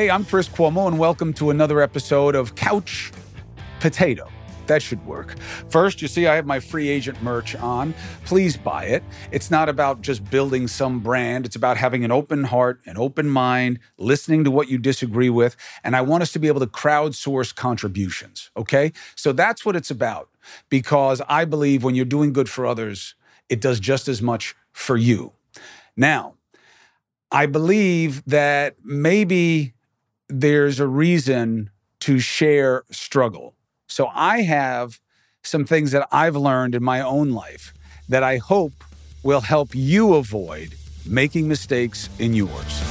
Hey, I'm Chris Cuomo, and welcome to another episode of Couch Potato. That should work. First, you see, I have my free agent merch on. Please buy it. It's not about just building some brand, it's about having an open heart, an open mind, listening to what you disagree with. And I want us to be able to crowdsource contributions, okay? So that's what it's about because I believe when you're doing good for others, it does just as much for you. Now, I believe that maybe there's a reason to share struggle. So I have some things that I've learned in my own life that I hope will help you avoid making mistakes in yours.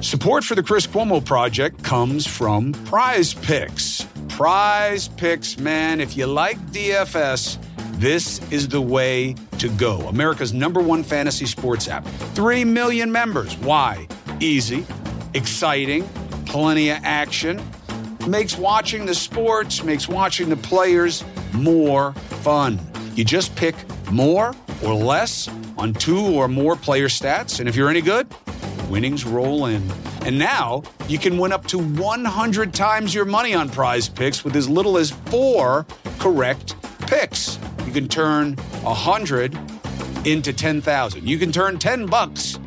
Support for the Chris Cuomo Project comes from Prize Picks. Prize Picks, man, if you like DFS, this is the way to go. America's number one fantasy sports app. Three million members. Why? Easy, exciting, plenty of action. Makes watching the sports, makes watching the players more fun. You just pick more or less on two or more player stats, and if you're any good, winnings roll in. And now you can win up to 100 times your money on prize picks with as little as four correct picks. You can turn a 100 into 10,000. You can turn 10 bucks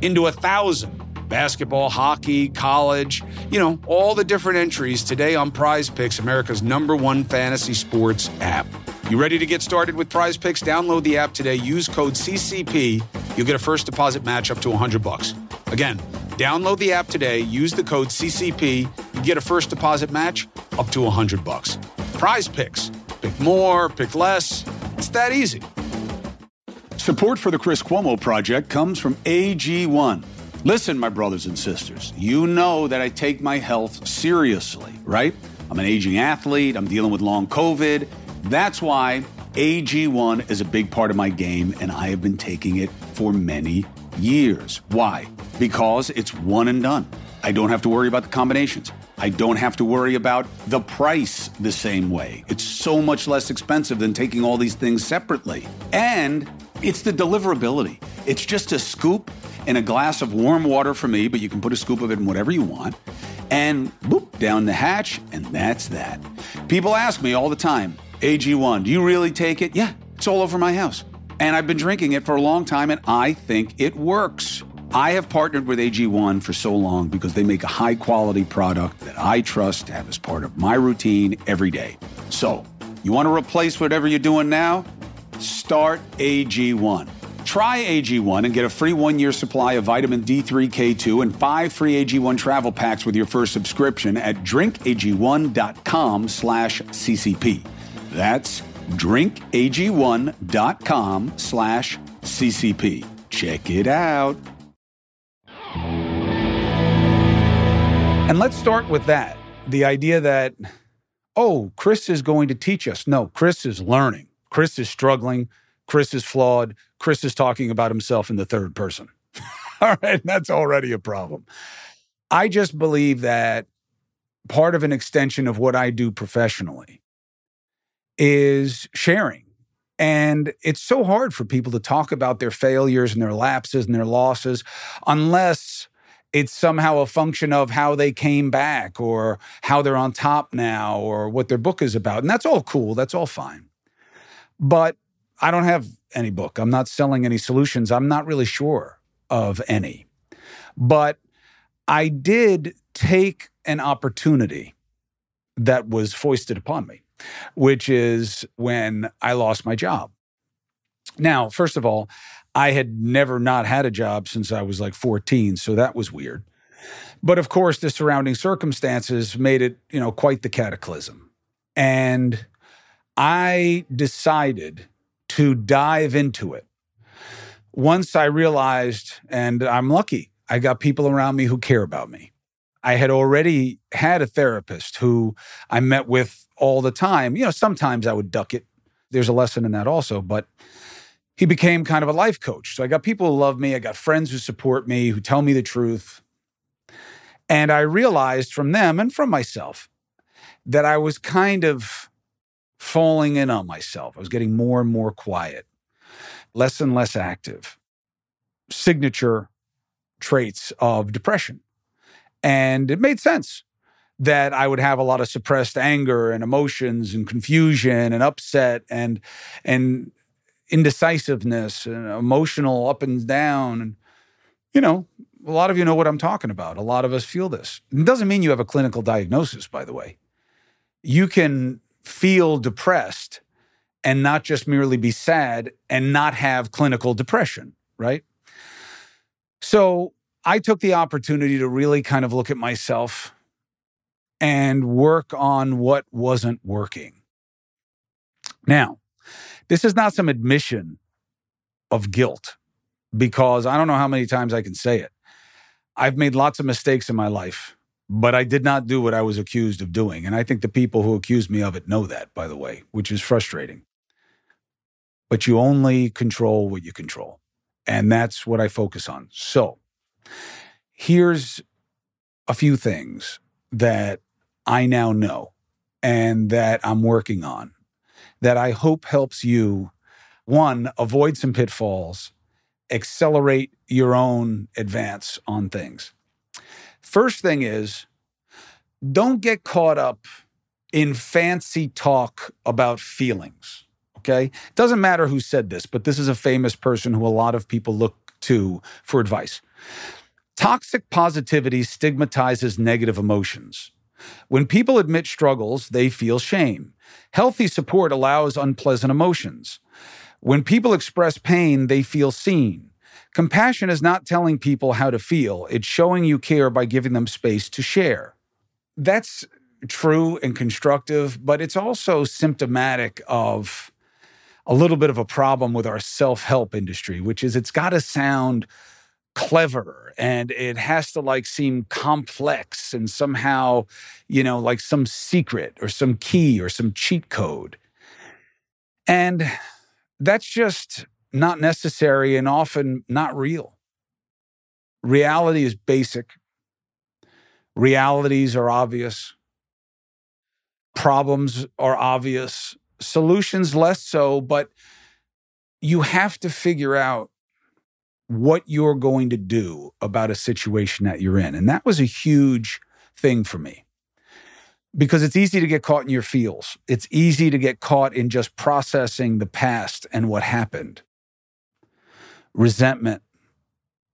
into a thousand. Basketball, hockey, college, you know, all the different entries today on Prize Picks, America's number one fantasy sports app. You ready to get started with Prize Picks? Download the app today. Use code CCP. You'll get a first deposit match up to 100 bucks. Again, download the app today. Use the code CCP. You get a first deposit match up to 100 bucks. Prize Picks. Pick more, pick less. It's that easy. Support for the Chris Cuomo Project comes from AG1. Listen, my brothers and sisters, you know that I take my health seriously, right? I'm an aging athlete, I'm dealing with long COVID. That's why AG1 is a big part of my game, and I have been taking it for many years. Why? Because it's one and done. I don't have to worry about the combinations. I don't have to worry about the price the same way. It's so much less expensive than taking all these things separately. And it's the deliverability. It's just a scoop and a glass of warm water for me, but you can put a scoop of it in whatever you want. And boop, down the hatch, and that's that. People ask me all the time, AG1, do you really take it? Yeah, it's all over my house. And I've been drinking it for a long time, and I think it works. I have partnered with AG1 for so long because they make a high quality product that I trust to have as part of my routine every day. So, you want to replace whatever you're doing now? Start AG1. Try AG1 and get a free one year supply of vitamin D3, K2, and five free AG1 travel packs with your first subscription at drinkag1.com slash CCP. That's drinkag1.com slash CCP. Check it out. And let's start with that the idea that, oh, Chris is going to teach us. No, Chris is learning. Chris is struggling. Chris is flawed. Chris is talking about himself in the third person. All right, that's already a problem. I just believe that part of an extension of what I do professionally is sharing. And it's so hard for people to talk about their failures and their lapses and their losses unless it's somehow a function of how they came back or how they're on top now or what their book is about. And that's all cool. That's all fine. But I don't have any book. I'm not selling any solutions. I'm not really sure of any. But I did take an opportunity that was foisted upon me, which is when I lost my job. Now, first of all, I had never not had a job since I was like 14, so that was weird. But of course, the surrounding circumstances made it, you know, quite the cataclysm. And I decided to dive into it. Once I realized, and I'm lucky, I got people around me who care about me. I had already had a therapist who I met with all the time. You know, sometimes I would duck it. There's a lesson in that also, but he became kind of a life coach. So I got people who love me, I got friends who support me, who tell me the truth. And I realized from them and from myself that I was kind of falling in on myself. I was getting more and more quiet, less and less active. Signature traits of depression. And it made sense that I would have a lot of suppressed anger and emotions and confusion and upset and and indecisiveness and emotional up and down and you know a lot of you know what I'm talking about. A lot of us feel this. It doesn't mean you have a clinical diagnosis by the way. You can feel depressed and not just merely be sad and not have clinical depression, right? So, I took the opportunity to really kind of look at myself and work on what wasn't working. Now, this is not some admission of guilt because I don't know how many times I can say it. I've made lots of mistakes in my life, but I did not do what I was accused of doing. And I think the people who accuse me of it know that, by the way, which is frustrating. But you only control what you control. And that's what I focus on. So here's a few things that I now know and that I'm working on that I hope helps you one, avoid some pitfalls, accelerate your own advance on things. First thing is don't get caught up in fancy talk about feelings. Okay. It doesn't matter who said this, but this is a famous person who a lot of people look to for advice. Toxic positivity stigmatizes negative emotions. When people admit struggles, they feel shame. Healthy support allows unpleasant emotions. When people express pain, they feel seen. Compassion is not telling people how to feel, it's showing you care by giving them space to share. That's true and constructive, but it's also symptomatic of a little bit of a problem with our self help industry, which is it's got to sound clever and it has to like seem complex and somehow, you know, like some secret or some key or some cheat code. And that's just not necessary and often not real. Reality is basic. Realities are obvious. Problems are obvious. Solutions less so, but you have to figure out what you're going to do about a situation that you're in. And that was a huge thing for me because it's easy to get caught in your feels. It's easy to get caught in just processing the past and what happened. Resentment,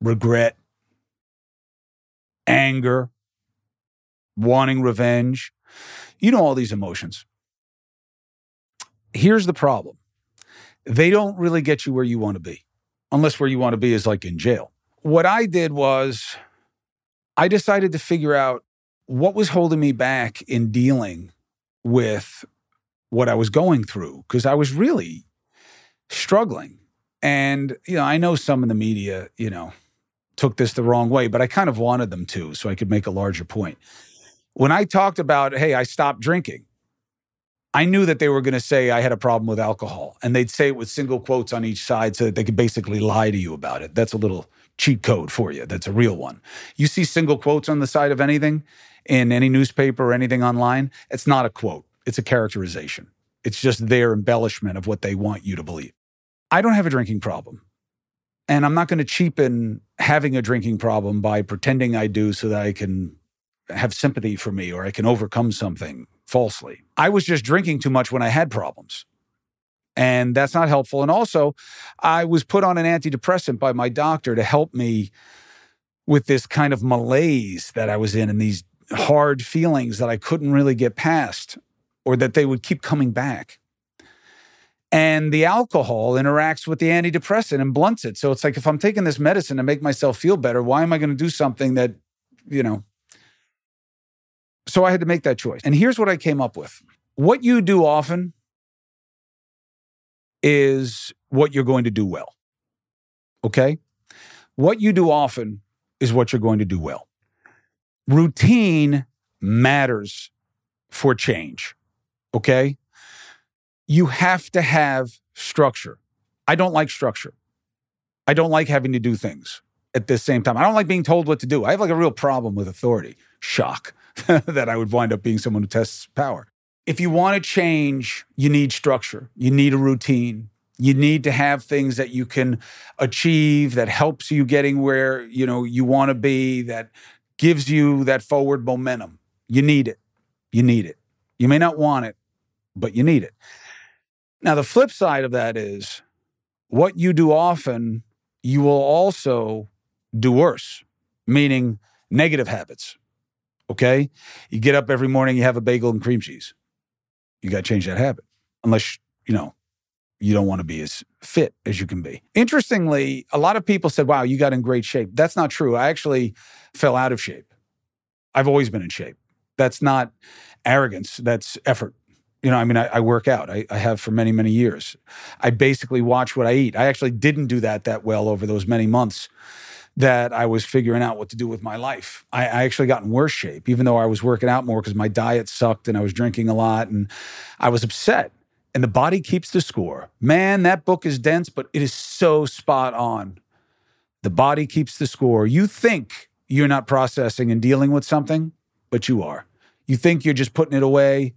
regret, anger, wanting revenge. You know all these emotions. Here's the problem they don't really get you where you want to be unless where you want to be is like in jail. What I did was I decided to figure out what was holding me back in dealing with what I was going through because I was really struggling. And, you know, I know some in the media, you know, took this the wrong way, but I kind of wanted them to so I could make a larger point. When I talked about, hey, I stopped drinking, I knew that they were going to say I had a problem with alcohol, and they'd say it with single quotes on each side so that they could basically lie to you about it. That's a little cheat code for you. That's a real one. You see single quotes on the side of anything in any newspaper or anything online, it's not a quote, it's a characterization. It's just their embellishment of what they want you to believe. I don't have a drinking problem. And I'm not going to cheapen having a drinking problem by pretending I do so that I can have sympathy for me or I can overcome something falsely. I was just drinking too much when I had problems. And that's not helpful. And also, I was put on an antidepressant by my doctor to help me with this kind of malaise that I was in and these hard feelings that I couldn't really get past or that they would keep coming back. And the alcohol interacts with the antidepressant and blunts it. So it's like if I'm taking this medicine to make myself feel better, why am I going to do something that, you know, so I had to make that choice. And here's what I came up with what you do often is what you're going to do well. Okay? What you do often is what you're going to do well. Routine matters for change. Okay? You have to have structure. I don't like structure. I don't like having to do things at the same time. I don't like being told what to do. I have like a real problem with authority. Shock. that I would wind up being someone who tests power. if you want to change, you need structure, you need a routine. You need to have things that you can achieve that helps you getting where, you know, you want to be, that gives you that forward momentum. You need it. You need it. You may not want it, but you need it. Now, the flip side of that is what you do often, you will also do worse, meaning negative habits. Okay. You get up every morning, you have a bagel and cream cheese. You got to change that habit, unless, you know, you don't want to be as fit as you can be. Interestingly, a lot of people said, wow, you got in great shape. That's not true. I actually fell out of shape. I've always been in shape. That's not arrogance, that's effort. You know, I mean, I, I work out. I, I, have for many, many years. I basically watch what I eat. I actually didn't do that that well over those many months that I was figuring out what to do with my life. I, I actually got in worse shape, even though I was working out more because my diet sucked and I was drinking a lot and I was upset and the body keeps the score. Man, that book is dense, but it is so spot on. The body keeps the score. You think you're not processing and dealing with something, but you are. You think you're just putting it away.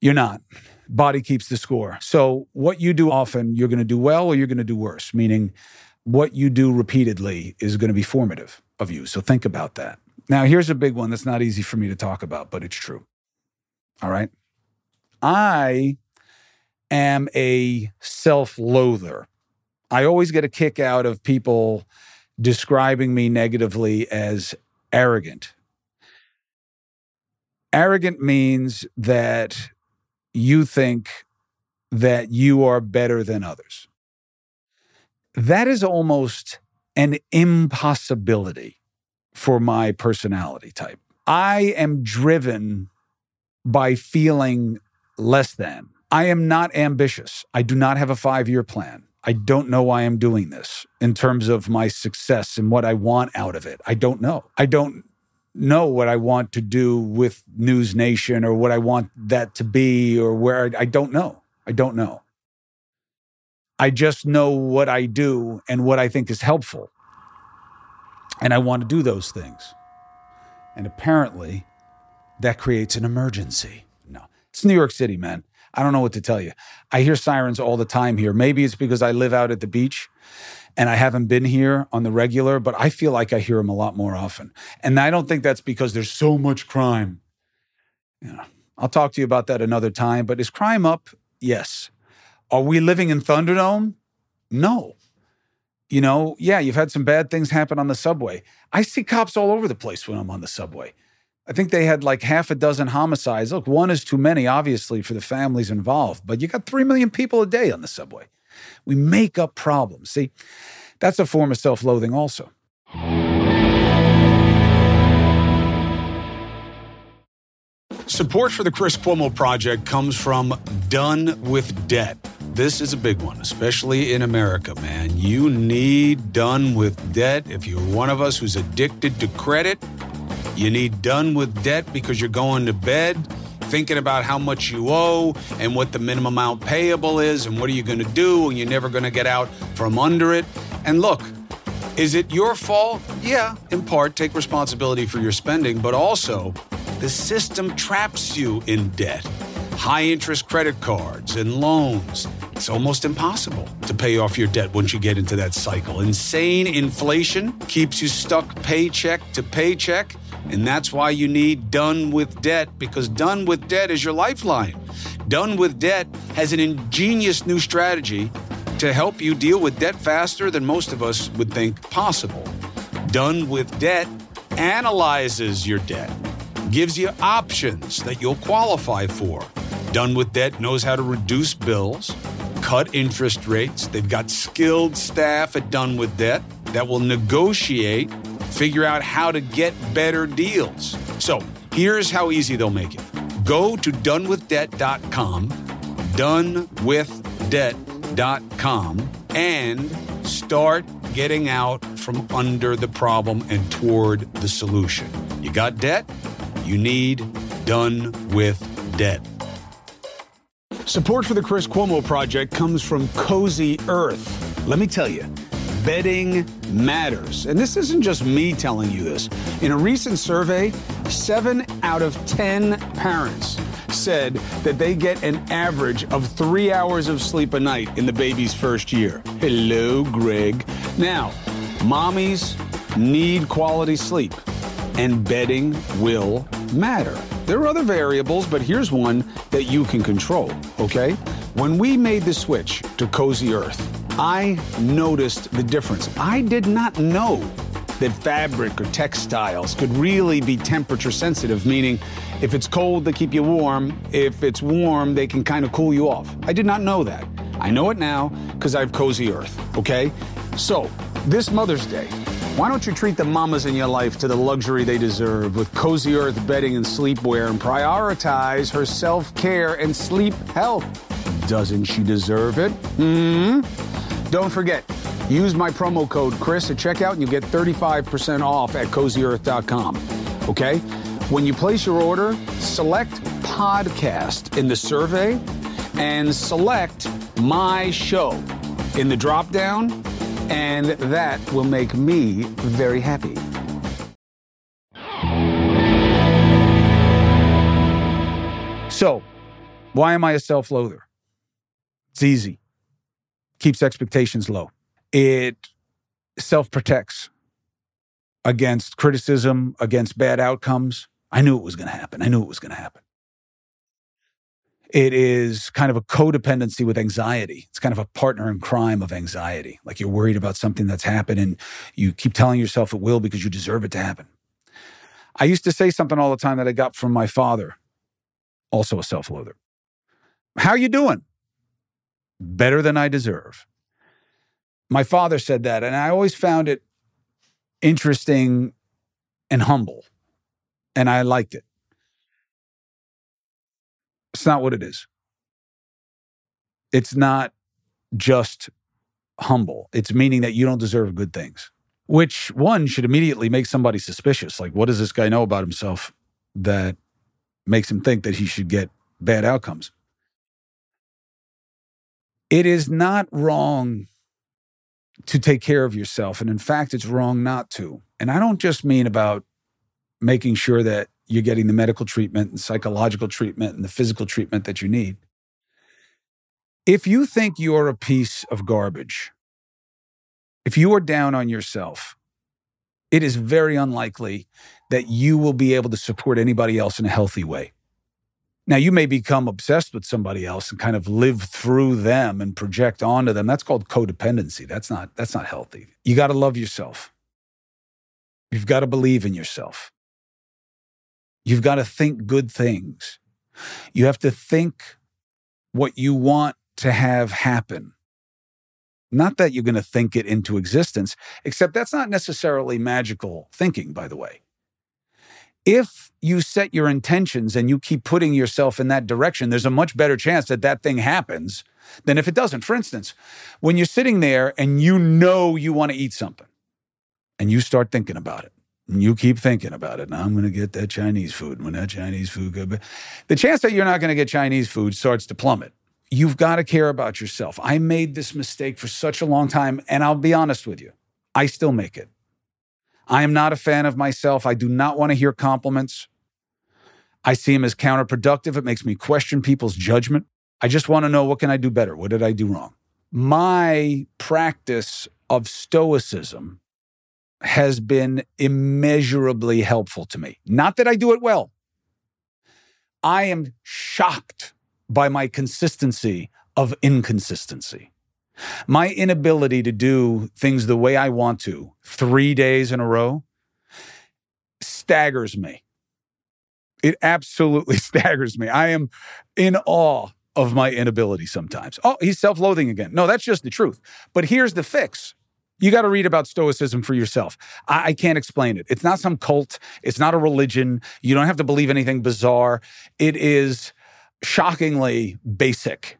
You're not. Body keeps the score. So, what you do often, you're going to do well or you're going to do worse, meaning what you do repeatedly is going to be formative of you. So, think about that. Now, here's a big one that's not easy for me to talk about, but it's true. All right. I am a self loather. I always get a kick out of people describing me negatively as arrogant. Arrogant means that you think that you are better than others. That is almost an impossibility for my personality type. I am driven by feeling less than. I am not ambitious. I do not have a five year plan. I don't know why I'm doing this in terms of my success and what I want out of it. I don't know. I don't know what I want to do with News Nation or what I want that to be or where I, I don't know. I don't know. I just know what I do and what I think is helpful. And I want to do those things. And apparently, that creates an emergency. No, it's New York City, man. I don't know what to tell you. I hear sirens all the time here. Maybe it's because I live out at the beach and I haven't been here on the regular, but I feel like I hear them a lot more often. And I don't think that's because there's so much crime. You know, I'll talk to you about that another time, but is crime up? Yes. Are we living in Thunderdome? No. You know, yeah, you've had some bad things happen on the subway. I see cops all over the place when I'm on the subway. I think they had like half a dozen homicides. Look, one is too many, obviously, for the families involved, but you got 3 million people a day on the subway. We make up problems. See, that's a form of self loathing, also. Support for the Chris Cuomo Project comes from Done with Debt. This is a big one, especially in America, man. You need Done with Debt. If you're one of us who's addicted to credit, you need done with debt because you're going to bed thinking about how much you owe and what the minimum amount payable is and what are you going to do and you're never going to get out from under it. And look, is it your fault? Yeah, in part, take responsibility for your spending, but also the system traps you in debt. High interest credit cards and loans. It's almost impossible to pay off your debt once you get into that cycle. Insane inflation keeps you stuck paycheck to paycheck and that's why you need Done with Debt, because Done with Debt is your lifeline. Done with Debt has an ingenious new strategy to help you deal with debt faster than most of us would think possible. Done with Debt analyzes your debt, gives you options that you'll qualify for. Done with Debt knows how to reduce bills, cut interest rates. They've got skilled staff at Done with Debt that will negotiate figure out how to get better deals. So here's how easy they'll make it go to donewithdebt.com, donewithdebt.com, and start getting out from under the problem and toward the solution. You got debt? You need Done with Debt. Support for the Chris Cuomo Project comes from Cozy Earth. Let me tell you, bedding matters. And this isn't just me telling you this. In a recent survey, seven out of 10 parents said that they get an average of three hours of sleep a night in the baby's first year. Hello, Greg. Now, mommies need quality sleep, and bedding will matter. There are other variables, but here's one that you can control, okay? When we made the switch to Cozy Earth, I noticed the difference. I did not know that fabric or textiles could really be temperature sensitive, meaning if it's cold, they keep you warm. If it's warm, they can kind of cool you off. I did not know that. I know it now because I have Cozy Earth, okay? So, this Mother's Day, why don't you treat the mamas in your life to the luxury they deserve with Cozy Earth bedding and sleepwear and prioritize her self care and sleep health? Doesn't she deserve it? Hmm? Don't forget, use my promo code Chris at checkout and you'll get 35% off at cozyearth.com. Okay? When you place your order, select podcast in the survey and select my show in the drop down, and that will make me very happy. So, why am I a self loather? It's easy, keeps expectations low. It self protects against criticism, against bad outcomes. I knew it was going to happen. I knew it was going to happen. It is kind of a codependency with anxiety. It's kind of a partner in crime of anxiety. Like you're worried about something that's happened and you keep telling yourself it will because you deserve it to happen. I used to say something all the time that I got from my father, also a self-loather. How you doing? Better than I deserve. My father said that and I always found it interesting and humble. And I liked it. It's not what it is. It's not just humble. It's meaning that you don't deserve good things, which one should immediately make somebody suspicious. Like, what does this guy know about himself that makes him think that he should get bad outcomes? It is not wrong to take care of yourself. And in fact, it's wrong not to. And I don't just mean about making sure that you're getting the medical treatment and psychological treatment and the physical treatment that you need. If you think you're a piece of garbage, if you are down on yourself, it is very unlikely that you will be able to support anybody else in a healthy way. Now, you may become obsessed with somebody else and kind of live through them and project onto them. That's called codependency. That's not, that's not healthy. You got to love yourself. You've got to believe in yourself. You've got to think good things. You have to think what you want to have happen. Not that you're going to think it into existence, except that's not necessarily magical thinking, by the way. If you set your intentions and you keep putting yourself in that direction, there's a much better chance that that thing happens than if it doesn't. For instance, when you're sitting there and you know you want to eat something and you start thinking about it, you keep thinking about it. Now I'm going to get that Chinese food. When that Chinese food goes, the chance that you're not going to get Chinese food starts to plummet. You've got to care about yourself. I made this mistake for such a long time, and I'll be honest with you, I still make it. I am not a fan of myself. I do not want to hear compliments. I see them as counterproductive. It makes me question people's judgment. I just want to know what can I do better? What did I do wrong? My practice of stoicism has been immeasurably helpful to me. Not that I do it well. I am shocked by my consistency of inconsistency. My inability to do things the way I want to three days in a row staggers me. It absolutely staggers me. I am in awe of my inability sometimes. Oh, he's self loathing again. No, that's just the truth. But here's the fix you got to read about Stoicism for yourself. I, I, can't explain it. It's not some cult, it's not a religion. You don't have to believe anything bizarre. It is shockingly basic.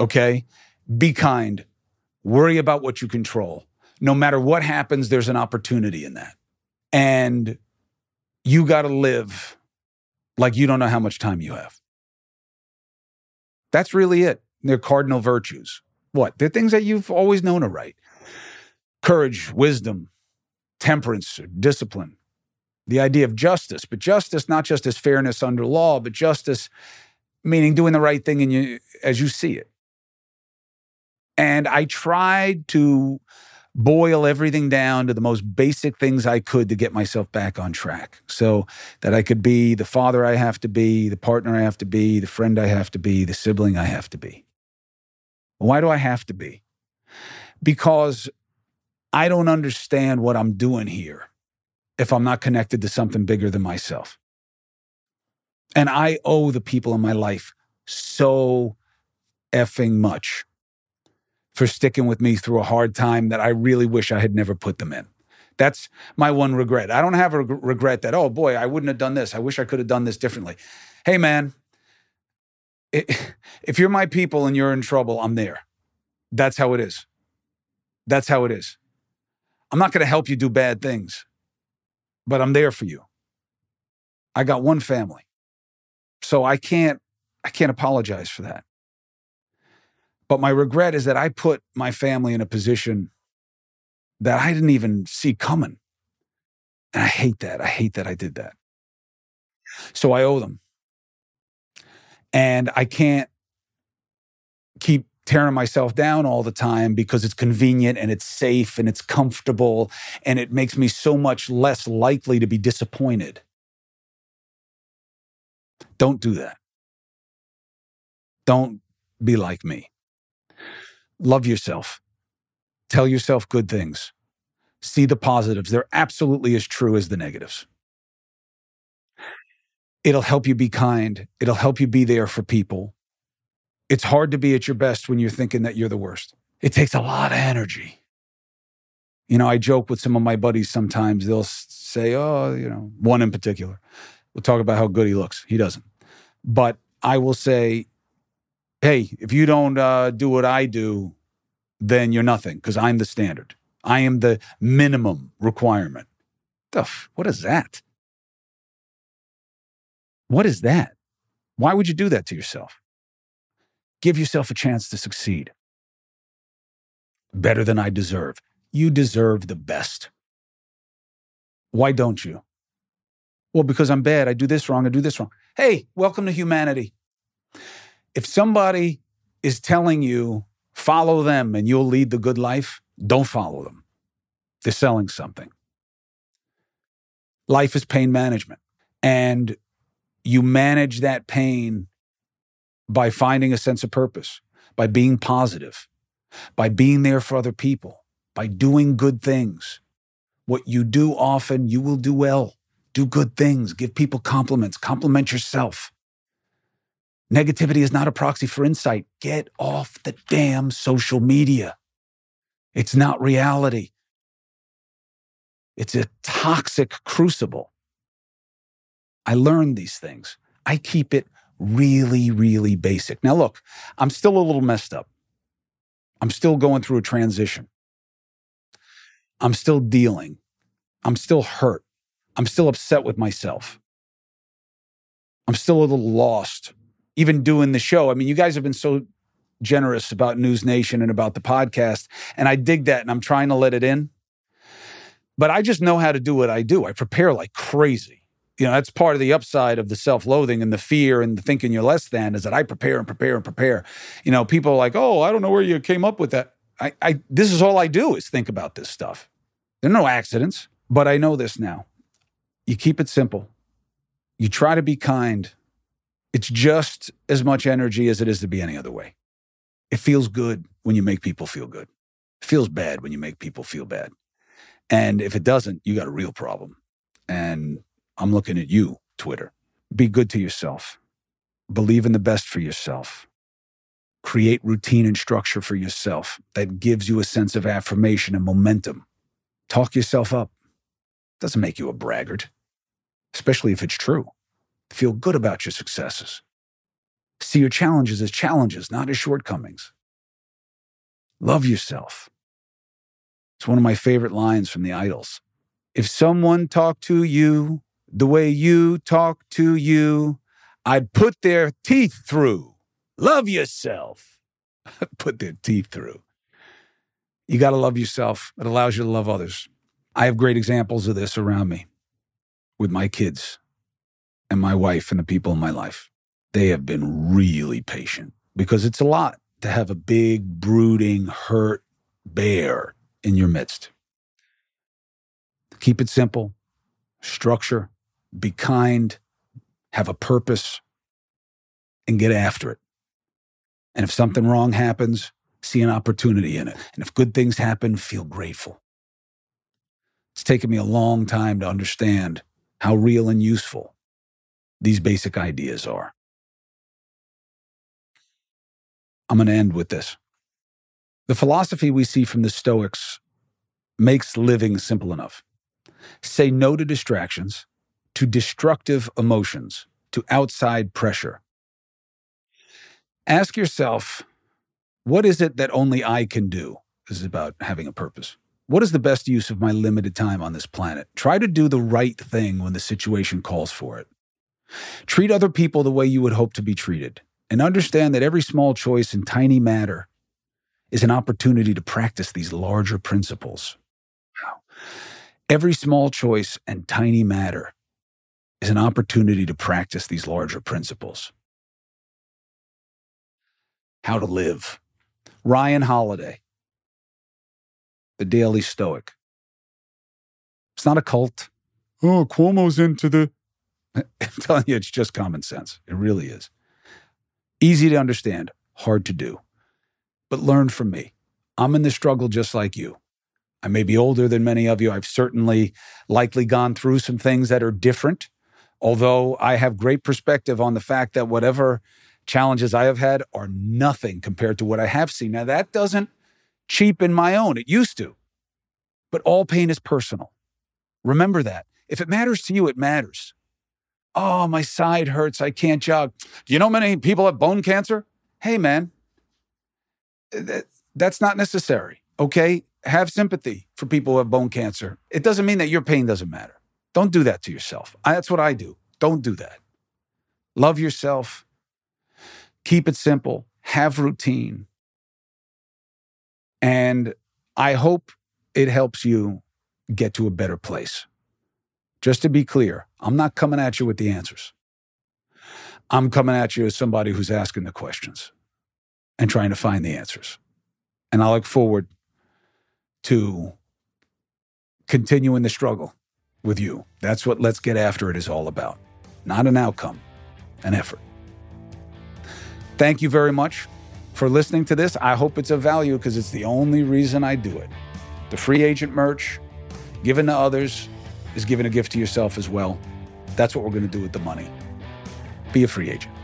Okay? Be kind, worry about what you control. No matter what happens, there's an opportunity in that. And you got to live like you don't know how much time you have. That's really it. They're cardinal virtues. What? They're things that you've always known are right courage, wisdom, temperance, discipline, the idea of justice, but justice not just as fairness under law, but justice meaning doing the right thing in you as you see it. And I tried to boil everything down to the most basic things I could to get myself back on track so that I could be the father I have to be, the partner I have to be, the friend I have to be, the sibling I have to be. Why do I have to be? Because I don't understand what I'm doing here if I'm not connected to something bigger than myself. And I owe the people in my life so effing much for sticking with me through a hard time that I really wish I had never put them in. That's my one regret. I don't have a regret that, oh boy, I wouldn't have done this. I wish I could have done this differently. Hey, man, it, if you're my people and you're in trouble, I'm there. That's how it is. That's how it is. I'm not going to help you do bad things, but I'm there for you. I got one family. So I can't I can't apologize for that. But my regret is that I put my family in a position that I didn't even see coming. And I hate that. I hate that I did that. So I owe them. And I can't keep tearing myself down all the time because it's convenient and it's safe and it's comfortable and it makes me so much less likely to be disappointed. Don't do that. Don't be like me. Love yourself. Tell yourself good things. See the positives. They're absolutely as true as the negatives. It'll help you be kind. It'll help you be there for people. It's hard to be at your best when you're thinking that you're the worst. It takes a lot of energy. You know, I joke with some of my buddies sometimes. They'll say, oh, you know, one in particular. We'll talk about how good he looks. He doesn't. But I will say, hey, if you don't uh, do what I do, then you're nothing because I'm the standard. I am the minimum requirement. Duff, what is that? What is that? Why would you do that to yourself? Give yourself a chance to succeed. Better than I deserve. You deserve the best. Why don't you? Well, because I'm bad. I do this wrong. I do this wrong. Hey, welcome to humanity. If somebody is telling you, follow them and you'll lead the good life, don't follow them. They're selling something. Life is pain management. And you manage that pain by finding a sense of purpose, by being positive, by being there for other people, by doing good things. What you do often, you will do well. Do good things, give people compliments, compliment yourself. Negativity is not a proxy for insight. Get off the damn social media. It's not reality. It's a toxic crucible. I learned these things. I keep it really, really basic. Now, look, I'm still a little messed up. I'm still going through a transition. I'm still dealing. I'm still hurt. I'm still upset with myself. I'm still a little lost, even doing the show. I mean, you guys have been so generous about News Nation and about the podcast, and I dig that, and I'm trying to let it in. But I just know how to do what I do. I prepare like crazy you know that's part of the upside of the self-loathing and the fear and the thinking you're less than is that i prepare and prepare and prepare. You know people are like oh i don't know where you came up with that. I, I this is all i do is think about this stuff. There are no accidents but i know this now. You keep it simple. You try to be kind. It's just as much energy as it is to be any other way. It feels good when you make people feel good. It feels bad when you make people feel bad. And if it doesn't you got a real problem. And I'm looking at you, Twitter. Be good to yourself. Believe in the best for yourself. Create routine and structure for yourself that gives you a sense of affirmation and momentum. Talk yourself up. Doesn't make you a braggart, especially if it's true. Feel good about your successes. See your challenges as challenges, not as shortcomings. Love yourself. It's one of my favorite lines from the IDLES. If someone talked to you the way you talk to you, I'd put their teeth through. Love yourself. put their teeth through. You got to love yourself. It allows you to love others. I have great examples of this around me with my kids and my wife and the people in my life. they have been really patient because it's a lot to have a big, brooding, hurt bear in your midst. Keep it simple, structure, be kind, have a purpose, and get after it. And if something wrong happens, see an opportunity in it. And if good things happen, feel grateful. It's taken me a long time to understand how real and useful these basic ideas are. I'm going to end with this. The philosophy we see from the Stoics makes living simple enough. Say no to distractions, to destructive emotions, to outside pressure. Ask yourself, what is it that only I can do? This is about having a purpose. What is the best use of my limited time on this planet? Try to do the right thing when the situation calls for it. Treat other people the way you would hope to be treated, and understand that every small choice and tiny matter is an opportunity to practice these larger principles. Every small choice and tiny matter is an opportunity to practice these larger principles. How to live. Ryan Holiday, The Daily Stoic. It's not a cult. Oh, Cuomo's into the. I'm telling you, it's just common sense. It really is. Easy to understand, hard to do. But learn from me. I'm in the struggle just like you. I may be older than many of you. I've certainly likely gone through some things that are different, although I have great perspective on the fact that whatever challenges I have had are nothing compared to what I have seen. Now, that doesn't cheapen my own, it used to, but all pain is personal. Remember that. If it matters to you, it matters. Oh, my side hurts. I can't jog. Do you know many people have bone cancer? Hey, man, uh, that's not necessary. Okay have sympathy for people who have bone cancer. It doesn't mean that your pain doesn't matter. Don't do that to yourself. That's what I do. Don't do that. Love yourself. Keep it simple. Have routine. And I hope it helps you get to a better place. Just to be clear, I'm not coming at you with the answers. I'm coming at you as somebody who's asking the questions and trying to find the answers. And I look forward to continuing the struggle with you. That's what Let's Get After It is all about. Not an outcome, an effort. Thank you very much for listening to this. I hope it's of value because it's the only reason I do it. The free agent merch, given to others, is giving a gift to yourself as well. That's what we're going to do with the money. Be a free agent.